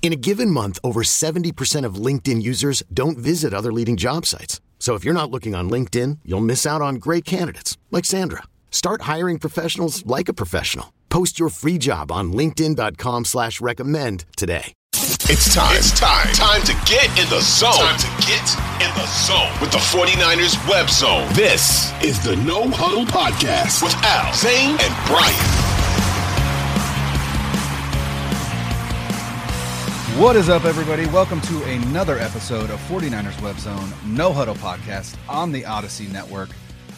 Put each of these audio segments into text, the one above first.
In a given month, over 70% of LinkedIn users don't visit other leading job sites. So if you're not looking on LinkedIn, you'll miss out on great candidates like Sandra. Start hiring professionals like a professional. Post your free job on LinkedIn.com slash recommend today. It's time. It's time. Time to get in the zone. Time to get in the zone with the 49ers web zone. This is the No Huddle Podcast with Al, Zane, and Brian. What is up, everybody? Welcome to another episode of 49ers Web Zone No Huddle Podcast on the Odyssey Network.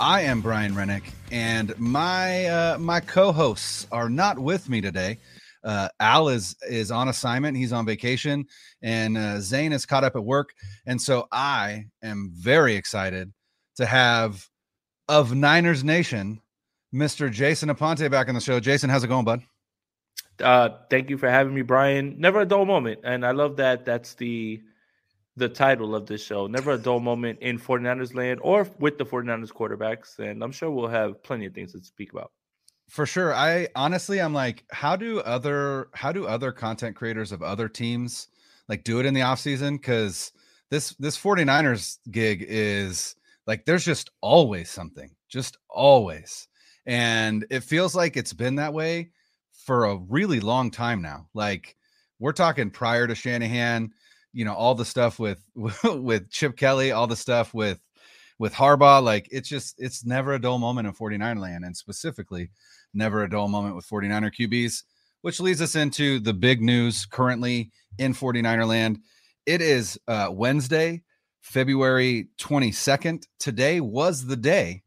I am Brian Rennick, and my uh, my co-hosts are not with me today. Uh, Al is is on assignment; he's on vacation, and uh, Zane is caught up at work, and so I am very excited to have of Niners Nation, Mr. Jason Aponte, back on the show. Jason, how's it going, bud? Uh, thank you for having me, Brian. Never a dull moment, and I love that. That's the the title of this show. Never a dull moment in 49ers land or with the 49ers quarterbacks, and I'm sure we'll have plenty of things to speak about. For sure. I honestly I'm like, how do other how do other content creators of other teams like do it in the off season? Because this this 49ers gig is like there's just always something, just always. And it feels like it's been that way for a really long time now. Like we're talking prior to Shanahan, you know, all the stuff with with Chip Kelly, all the stuff with with Harbaugh. Like it's just it's never a dull moment in 49 land, and specifically never a dull moment with 49er QBs, which leads us into the big news currently in 49er land. It is uh, Wednesday, February 22nd. Today was the day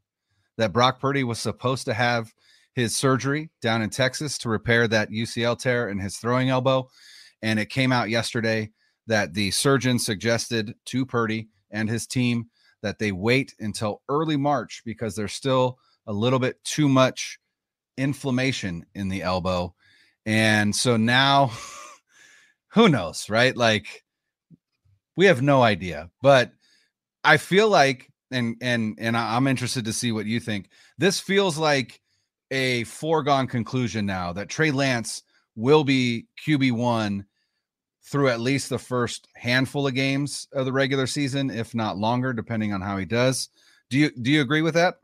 that Brock Purdy was supposed to have his surgery down in Texas to repair that UCL tear in his throwing elbow. And it came out yesterday that the surgeon suggested to Purdy and his team that they wait until early March because there's still a little bit too much inflammation in the elbow. And so now, who knows, right? Like, we have no idea. But I feel like, and and and I'm interested to see what you think. This feels like a foregone conclusion now that Trey Lance will be QB1 through at least the first handful of games of the regular season, if not longer, depending on how he does. Do you do you agree with that?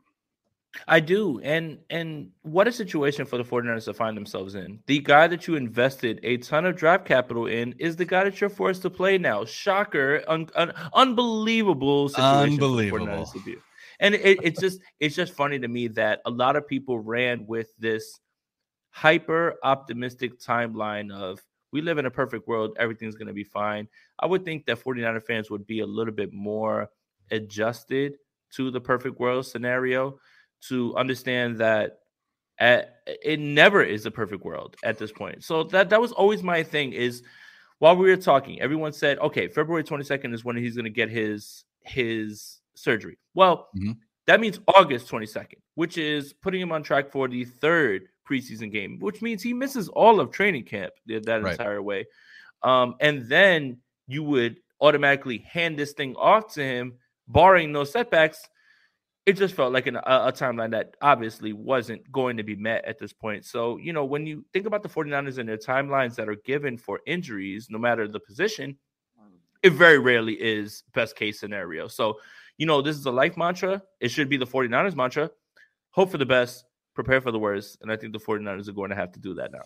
I do. And and what a situation for the 49ers to find themselves in. The guy that you invested a ton of draft capital in is the guy that you're forced to play now. Shocker. Un, un, unbelievable situation. Unbelievable and it, it's just it's just funny to me that a lot of people ran with this hyper optimistic timeline of we live in a perfect world everything's going to be fine. I would think that 49er fans would be a little bit more adjusted to the perfect world scenario to understand that at, it never is a perfect world at this point. So that that was always my thing is while we were talking everyone said okay february 22nd is when he's going to get his his surgery. Well, mm-hmm. that means August 22nd, which is putting him on track for the third preseason game, which means he misses all of training camp that right. entire way. Um, and then you would automatically hand this thing off to him, barring no setbacks. It just felt like an, a, a, timeline that obviously wasn't going to be met at this point. So, you know, when you think about the 49ers and their timelines that are given for injuries, no matter the position, it very rarely is best case scenario. So, you know, this is a life mantra. It should be the 49ers mantra. Hope for the best, prepare for the worst. And I think the 49ers are going to have to do that now.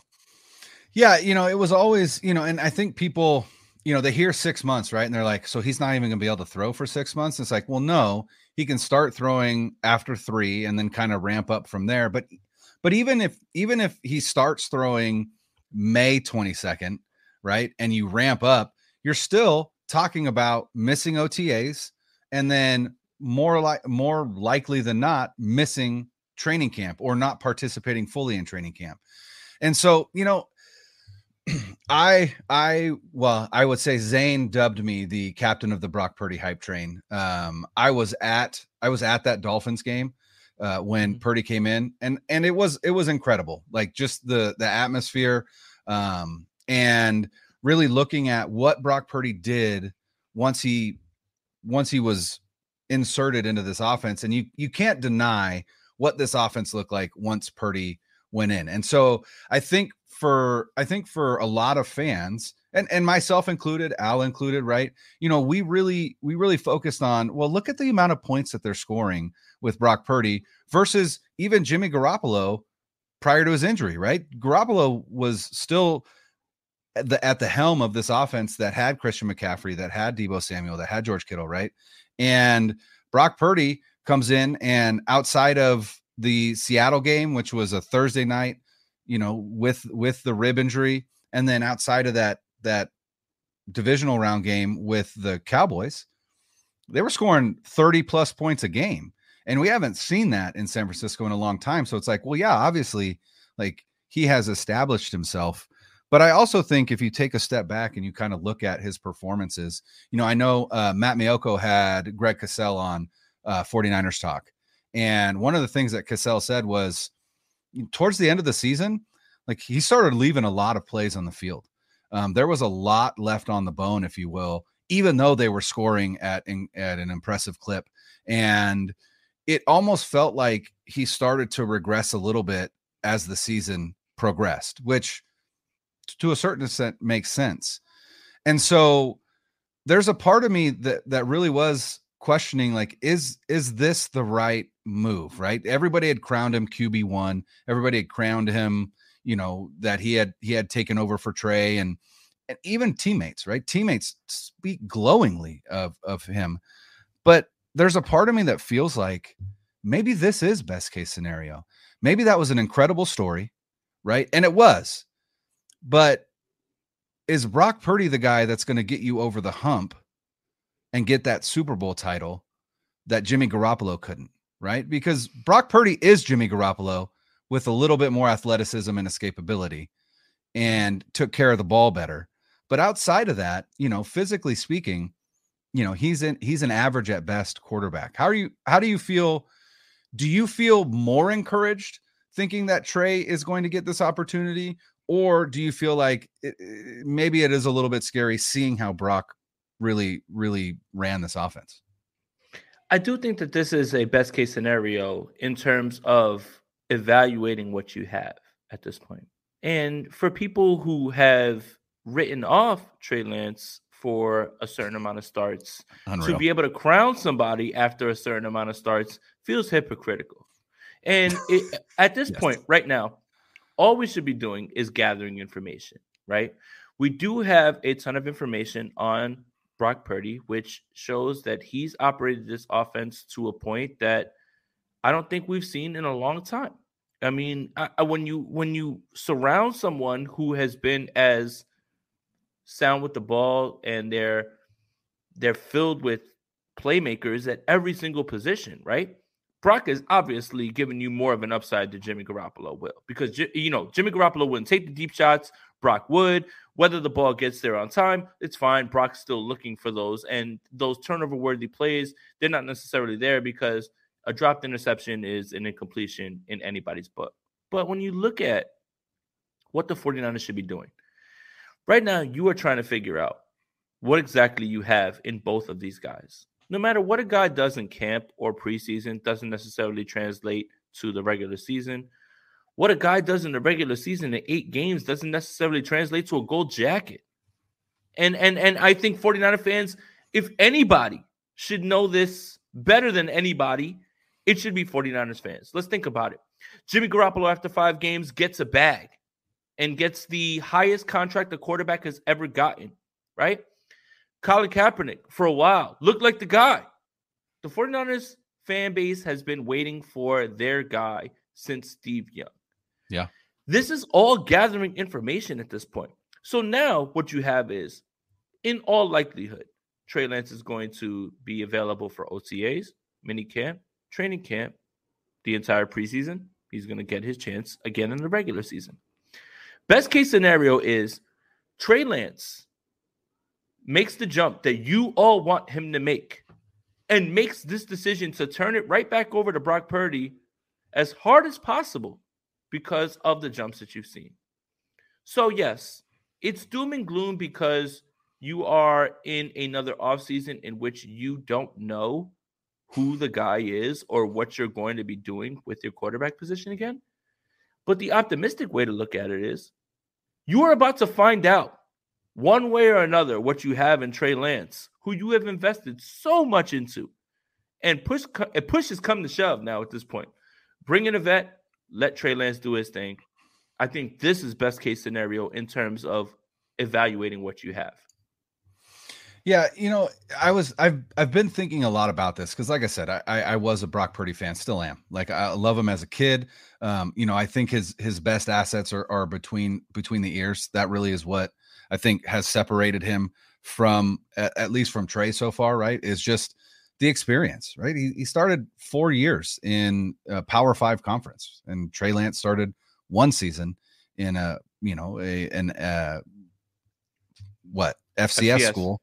Yeah, you know, it was always, you know, and I think people, you know, they hear six months, right? And they're like, so he's not even going to be able to throw for six months. It's like, well, no, he can start throwing after three and then kind of ramp up from there. But, But even if even if he starts throwing May 22nd, right, and you ramp up, you're still talking about missing OTAs and then more like more likely than not missing training camp or not participating fully in training camp. And so, you know, I I well, I would say Zane dubbed me the captain of the Brock Purdy hype train. Um, I was at I was at that Dolphins game uh, when mm-hmm. Purdy came in, and and it was it was incredible. Like just the the atmosphere, um, and really looking at what Brock Purdy did once he once he was inserted into this offense, and you you can't deny what this offense looked like once Purdy went in. And so I think for I think for a lot of fans and and myself included, Al included, right? You know, we really we really focused on well, look at the amount of points that they're scoring with Brock Purdy versus even Jimmy Garoppolo prior to his injury, right? Garoppolo was still at the at the helm of this offense that had Christian McCaffrey, that had Deebo Samuel, that had George Kittle, right? And Brock Purdy comes in and outside of the Seattle game, which was a Thursday night you know, with with the rib injury, and then outside of that that divisional round game with the Cowboys, they were scoring 30 plus points a game. And we haven't seen that in San Francisco in a long time. So it's like, well, yeah, obviously, like he has established himself. But I also think if you take a step back and you kind of look at his performances, you know, I know uh, Matt Maiocco had Greg Cosell on uh, 49ers Talk. And one of the things that Cassell said was, towards the end of the season, like he started leaving a lot of plays on the field. Um, there was a lot left on the bone, if you will, even though they were scoring at in, at an impressive clip, and it almost felt like he started to regress a little bit as the season progressed, which to a certain extent makes sense. And so there's a part of me that that really was questioning like is is this the right move right? Everybody had crowned him qb1 everybody had crowned him you know that he had he had taken over for trey and and even teammates right? Teammates speak glowingly of of him. But there's a part of me that feels like maybe this is best case scenario. Maybe that was an incredible story right? And it was but is brock purdy the guy that's going to get you over the hump and get that Super Bowl title that Jimmy Garoppolo couldn't, right? Because Brock Purdy is Jimmy Garoppolo with a little bit more athleticism and escapability and took care of the ball better. But outside of that, you know, physically speaking, you know, he's in he's an average at best quarterback. How are you how do you feel do you feel more encouraged thinking that Trey is going to get this opportunity or do you feel like it, maybe it is a little bit scary seeing how Brock really, really ran this offense. I do think that this is a best case scenario in terms of evaluating what you have at this point. And for people who have written off Trey Lance for a certain amount of starts, Unreal. to be able to crown somebody after a certain amount of starts feels hypocritical. And it, at this yes. point, right now, all we should be doing is gathering information, right? We do have a ton of information on Brock Purdy, which shows that he's operated this offense to a point that I don't think we've seen in a long time. I mean, I, I, when you when you surround someone who has been as sound with the ball and they're they're filled with playmakers at every single position, right? Brock is obviously giving you more of an upside to Jimmy Garoppolo will because you know Jimmy Garoppolo wouldn't take the deep shots. Brock would. Whether the ball gets there on time, it's fine. Brock's still looking for those. And those turnover worthy plays, they're not necessarily there because a dropped interception is an incompletion in anybody's book. But when you look at what the 49ers should be doing, right now, you are trying to figure out what exactly you have in both of these guys. No matter what a guy does in camp or preseason, doesn't necessarily translate to the regular season what a guy does in the regular season in eight games doesn't necessarily translate to a gold jacket. And and and I think 49er fans, if anybody should know this better than anybody, it should be 49ers fans. Let's think about it. Jimmy Garoppolo, after five games, gets a bag and gets the highest contract a quarterback has ever gotten, right? Colin Kaepernick, for a while, looked like the guy. The 49ers fan base has been waiting for their guy since Steve Young. Yeah. This is all gathering information at this point. So now what you have is, in all likelihood, Trey Lance is going to be available for OTAs, mini camp, training camp, the entire preseason. He's going to get his chance again in the regular season. Best case scenario is Trey Lance makes the jump that you all want him to make and makes this decision to turn it right back over to Brock Purdy as hard as possible because of the jumps that you've seen. So, yes, it's doom and gloom because you are in another offseason in which you don't know who the guy is or what you're going to be doing with your quarterback position again. But the optimistic way to look at it is you are about to find out one way or another what you have in Trey Lance, who you have invested so much into. And push push has come to shove now at this point. Bring in a vet, let Trey Lance do his thing. I think this is best case scenario in terms of evaluating what you have. Yeah, you know, I was I've I've been thinking a lot about this because, like I said, I, I was a Brock Purdy fan, still am. Like I love him as a kid. Um, you know, I think his his best assets are are between between the ears. That really is what I think has separated him from at, at least from Trey so far. Right, is just the experience. Right, he he started four years in a Power Five conference, and Trey Lance started one season in a you know a an uh, what FCS, FCS. school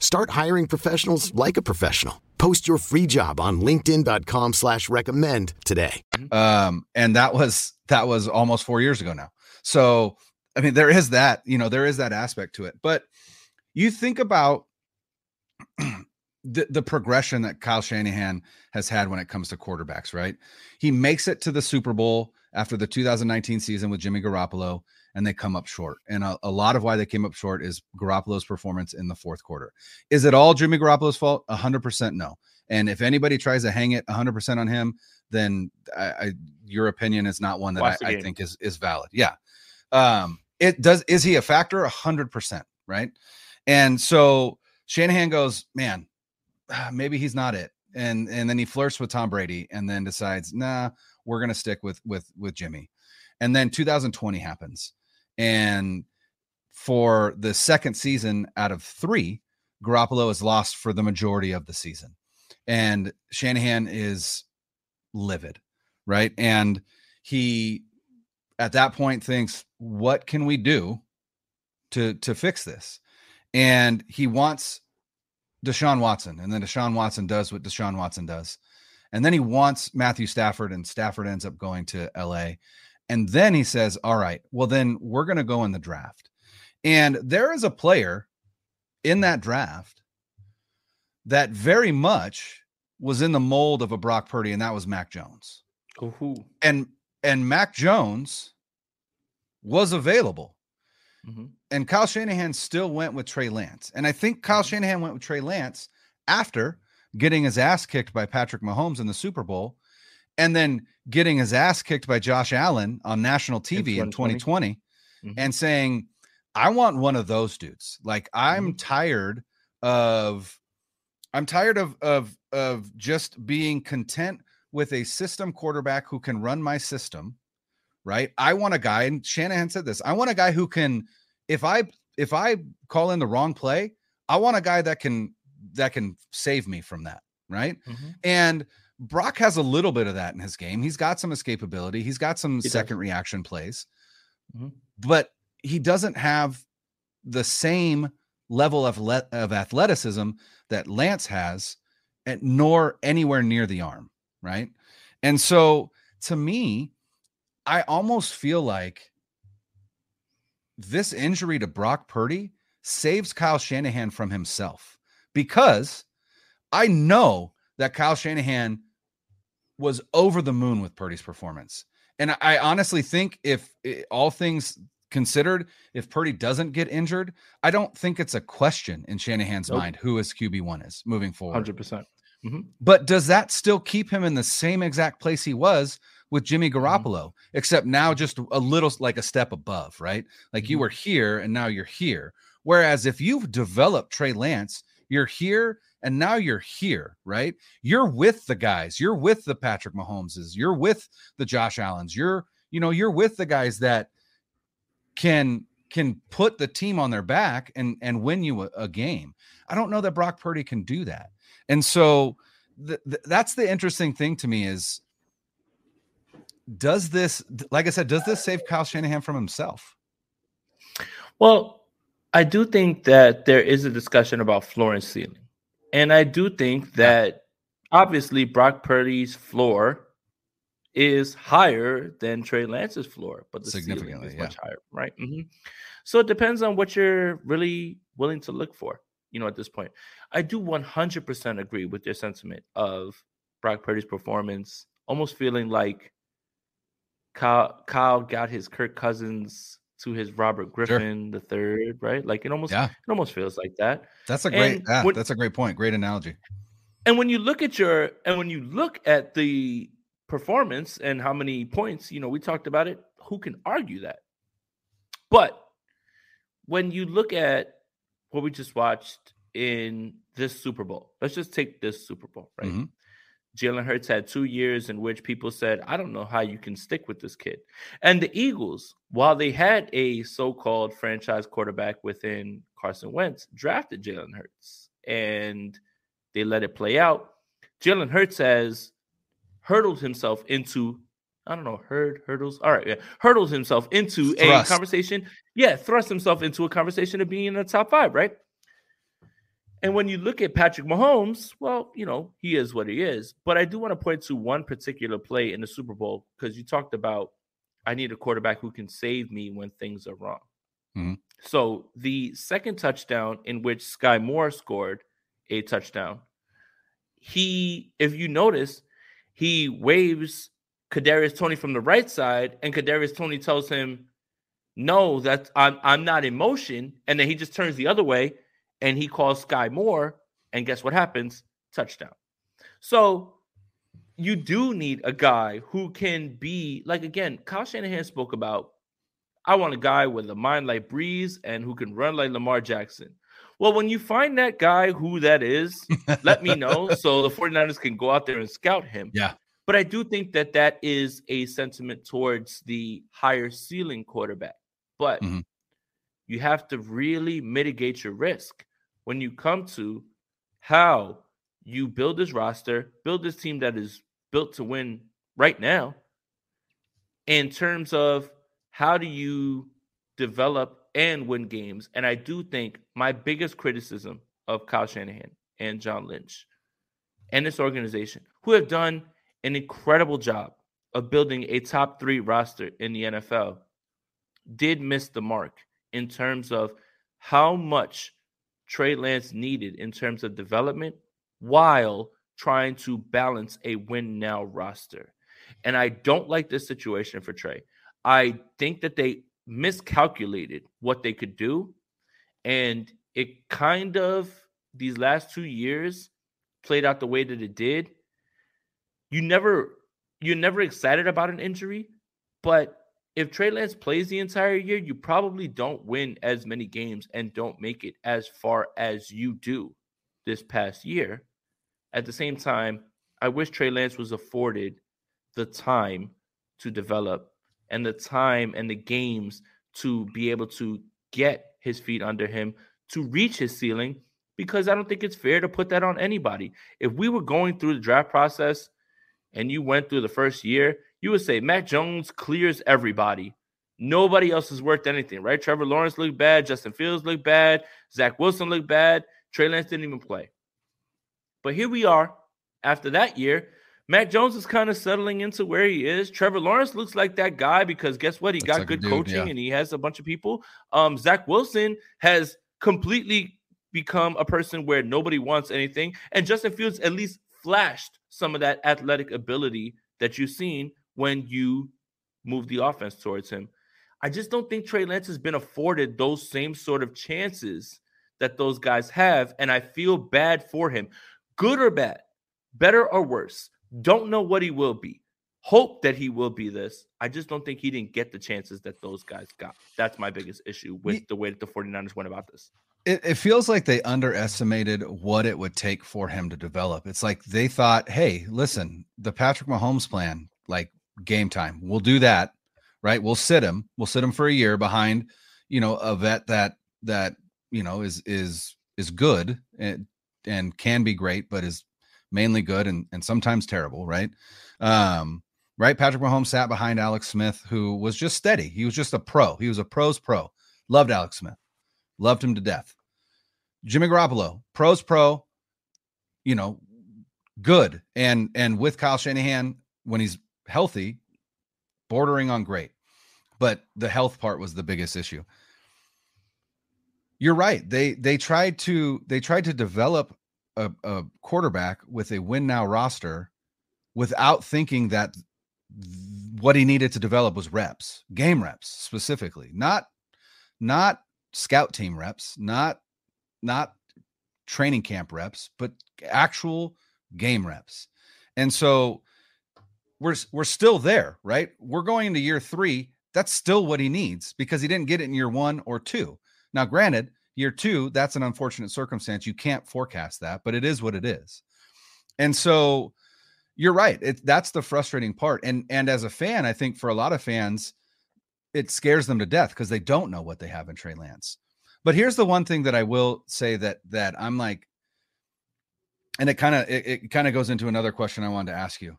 Start hiring professionals like a professional. Post your free job on LinkedIn.com slash recommend today. Um, and that was that was almost four years ago now. So I mean, there is that, you know, there is that aspect to it. But you think about the, the progression that Kyle Shanahan has had when it comes to quarterbacks, right? He makes it to the Super Bowl after the 2019 season with Jimmy Garoppolo and they come up short. And a, a, lot of why they came up short is Garoppolo's performance in the fourth quarter. Is it all Jimmy Garoppolo's fault? 100% no. And if anybody tries to hang it 100% on him, then I, I, your opinion is not one that I, I, think is is valid. Yeah. Um, it does. Is he a factor? 100%. Right. And so Shanahan goes, man, maybe he's not it. And and then he flirts with Tom Brady and then decides, nah, we're gonna stick with with with Jimmy. And then 2020 happens and for the second season out of three, Garoppolo is lost for the majority of the season. And Shanahan is livid, right? And he at that point thinks, what can we do to to fix this? And he wants Deshaun Watson, and then Deshaun Watson does what Deshaun Watson does. And then he wants Matthew Stafford, and Stafford ends up going to LA. And then he says, All right, well, then we're going to go in the draft. And there is a player in that draft that very much was in the mold of a Brock Purdy, and that was Mac Jones. Ooh. And and Mac Jones was available. Mm-hmm. And Kyle Shanahan still went with Trey Lance. And I think Kyle mm-hmm. Shanahan went with Trey Lance after getting his ass kicked by Patrick Mahomes in the Super Bowl and then getting his ass kicked by Josh Allen on national TV in 2020, in 2020 mm-hmm. and saying, I want one of those dudes. Like I'm mm-hmm. tired of I'm tired of of of just being content with a system quarterback who can run my system. Right. I want a guy, and Shanahan said this. I want a guy who can, if I if I call in the wrong play, I want a guy that can that can save me from that. Right. Mm-hmm. And Brock has a little bit of that in his game. He's got some escapability. He's got some he second does. reaction plays, mm-hmm. but he doesn't have the same level of le- of athleticism that Lance has, and nor anywhere near the arm, right? And so to me, I almost feel like this injury to Brock Purdy saves Kyle Shanahan from himself because I know that Kyle Shanahan was over the moon with Purdy's performance. And I honestly think if eh, all things considered, if Purdy doesn't get injured, I don't think it's a question in Shanahan's nope. mind who his QB1 is moving forward. 100%. percent mm hmm But does that still keep him in the same exact place he was with Jimmy mm-hmm. Garoppolo, mm-hmm. except now just a little like a step above, right? Like mm-hmm. you were here and now you're here. Whereas if you've developed Trey Lance, you're here and now you're here, right? You're with the guys, you're with the Patrick Mahomeses, you're with the Josh Allens, you're, you know, you're with the guys that can can put the team on their back and and win you a, a game. I don't know that Brock Purdy can do that. And so th- th- that's the interesting thing to me is does this like I said, does this save Kyle Shanahan from himself? Well, I do think that there is a discussion about floor and ceiling. And I do think that obviously Brock Purdy's floor is higher than Trey Lance's floor, but the ceiling is yeah. much higher, right? Mm-hmm. So it depends on what you're really willing to look for, you know, at this point. I do 100% agree with your sentiment of Brock Purdy's performance, almost feeling like Kyle, Kyle got his Kirk Cousins to his Robert Griffin sure. the third, right? Like it almost yeah. it almost feels like that. That's a great yeah, when, that's a great point. Great analogy. And when you look at your and when you look at the performance and how many points, you know, we talked about it, who can argue that? But when you look at what we just watched in this Super Bowl, let's just take this Super Bowl, right? Mm-hmm. Jalen Hurts had two years in which people said, I don't know how you can stick with this kid. And the Eagles, while they had a so called franchise quarterback within Carson Wentz, drafted Jalen Hurts and they let it play out. Jalen Hurts has hurdled himself into, I don't know, herd, hurdles. All right, yeah, hurdles himself into thrust. a conversation. Yeah, thrust himself into a conversation of being in the top five, right? And when you look at Patrick Mahomes, well, you know, he is what he is. But I do want to point to one particular play in the Super Bowl because you talked about I need a quarterback who can save me when things are wrong. Mm-hmm. So the second touchdown in which Sky Moore scored a touchdown, he, if you notice, he waves Kadarius Toney from the right side, and Kadarius Toney tells him, "No, that I'm I'm not in motion," and then he just turns the other way and he calls Sky Moore, and guess what happens? Touchdown. So you do need a guy who can be like again, Kyle Shanahan spoke about. I want a guy with a mind like Brees and who can run like Lamar Jackson. Well, when you find that guy who that is, let me know so the 49ers can go out there and scout him. Yeah. But I do think that that is a sentiment towards the higher ceiling quarterback. But mm-hmm. You have to really mitigate your risk when you come to how you build this roster, build this team that is built to win right now, in terms of how do you develop and win games. And I do think my biggest criticism of Kyle Shanahan and John Lynch and this organization, who have done an incredible job of building a top three roster in the NFL, did miss the mark in terms of how much Trey Lance needed in terms of development while trying to balance a win now roster. And I don't like this situation for Trey. I think that they miscalculated what they could do. And it kind of, these last two years, played out the way that it did. You never, you're never excited about an injury, but if Trey Lance plays the entire year, you probably don't win as many games and don't make it as far as you do this past year. At the same time, I wish Trey Lance was afforded the time to develop and the time and the games to be able to get his feet under him to reach his ceiling because I don't think it's fair to put that on anybody. If we were going through the draft process and you went through the first year you would say Mac Jones clears everybody Nobody else is worth anything, right? Trevor Lawrence looked bad. Justin Fields looked bad. Zach Wilson looked bad. Trey Lance didn't even play. But here we are after that year. Mac Jones is kind of settling into where he is. Trevor Lawrence looks like that guy because guess what? He got like good dude, coaching yeah. and he has a bunch of people. Um, Zach Wilson has completely become a person where nobody wants anything. And Justin Fields at least flashed some of that athletic ability that you've seen when you move the offense towards him. I just don't think Trey Lance has been afforded those same sort of chances that those guys have. And I feel bad for him. Good or bad, better or worse. Don't know what he will be. Hope that he will be this. I just don't think he didn't get the chances that those guys got. That's my biggest issue with the way that the 49ers went about this. It, it feels like they underestimated what it would take for him to develop. It's like they thought, hey, listen, the Patrick Mahomes plan, like game time, we'll do that right? We'll sit him. We'll sit him for a year behind, you know, a vet that that you know is is is good and and can be great, but is mainly good and and sometimes terrible, right? Um, right. Patrick Mahomes sat behind Alex Smith, who was just steady. He was just a pro. He was a pro's pro. Loved Alex Smith. Loved him to death. Jimmy Garoppolo, pro's pro. You know, good and and with Kyle Shanahan when he's healthy, bordering on great but the health part was the biggest issue. You're right. They they tried to they tried to develop a, a quarterback with a win now roster without thinking that what he needed to develop was reps, game reps specifically, not not scout team reps, not not training camp reps, but actual game reps. And so we're we're still there, right? We're going into year 3 that's still what he needs because he didn't get it in year one or two. Now, granted, year two, that's an unfortunate circumstance. You can't forecast that, but it is what it is. And so you're right. It, that's the frustrating part. And and as a fan, I think for a lot of fans, it scares them to death because they don't know what they have in Trey Lance. But here's the one thing that I will say that that I'm like, and it kind of it, it kind of goes into another question I wanted to ask you,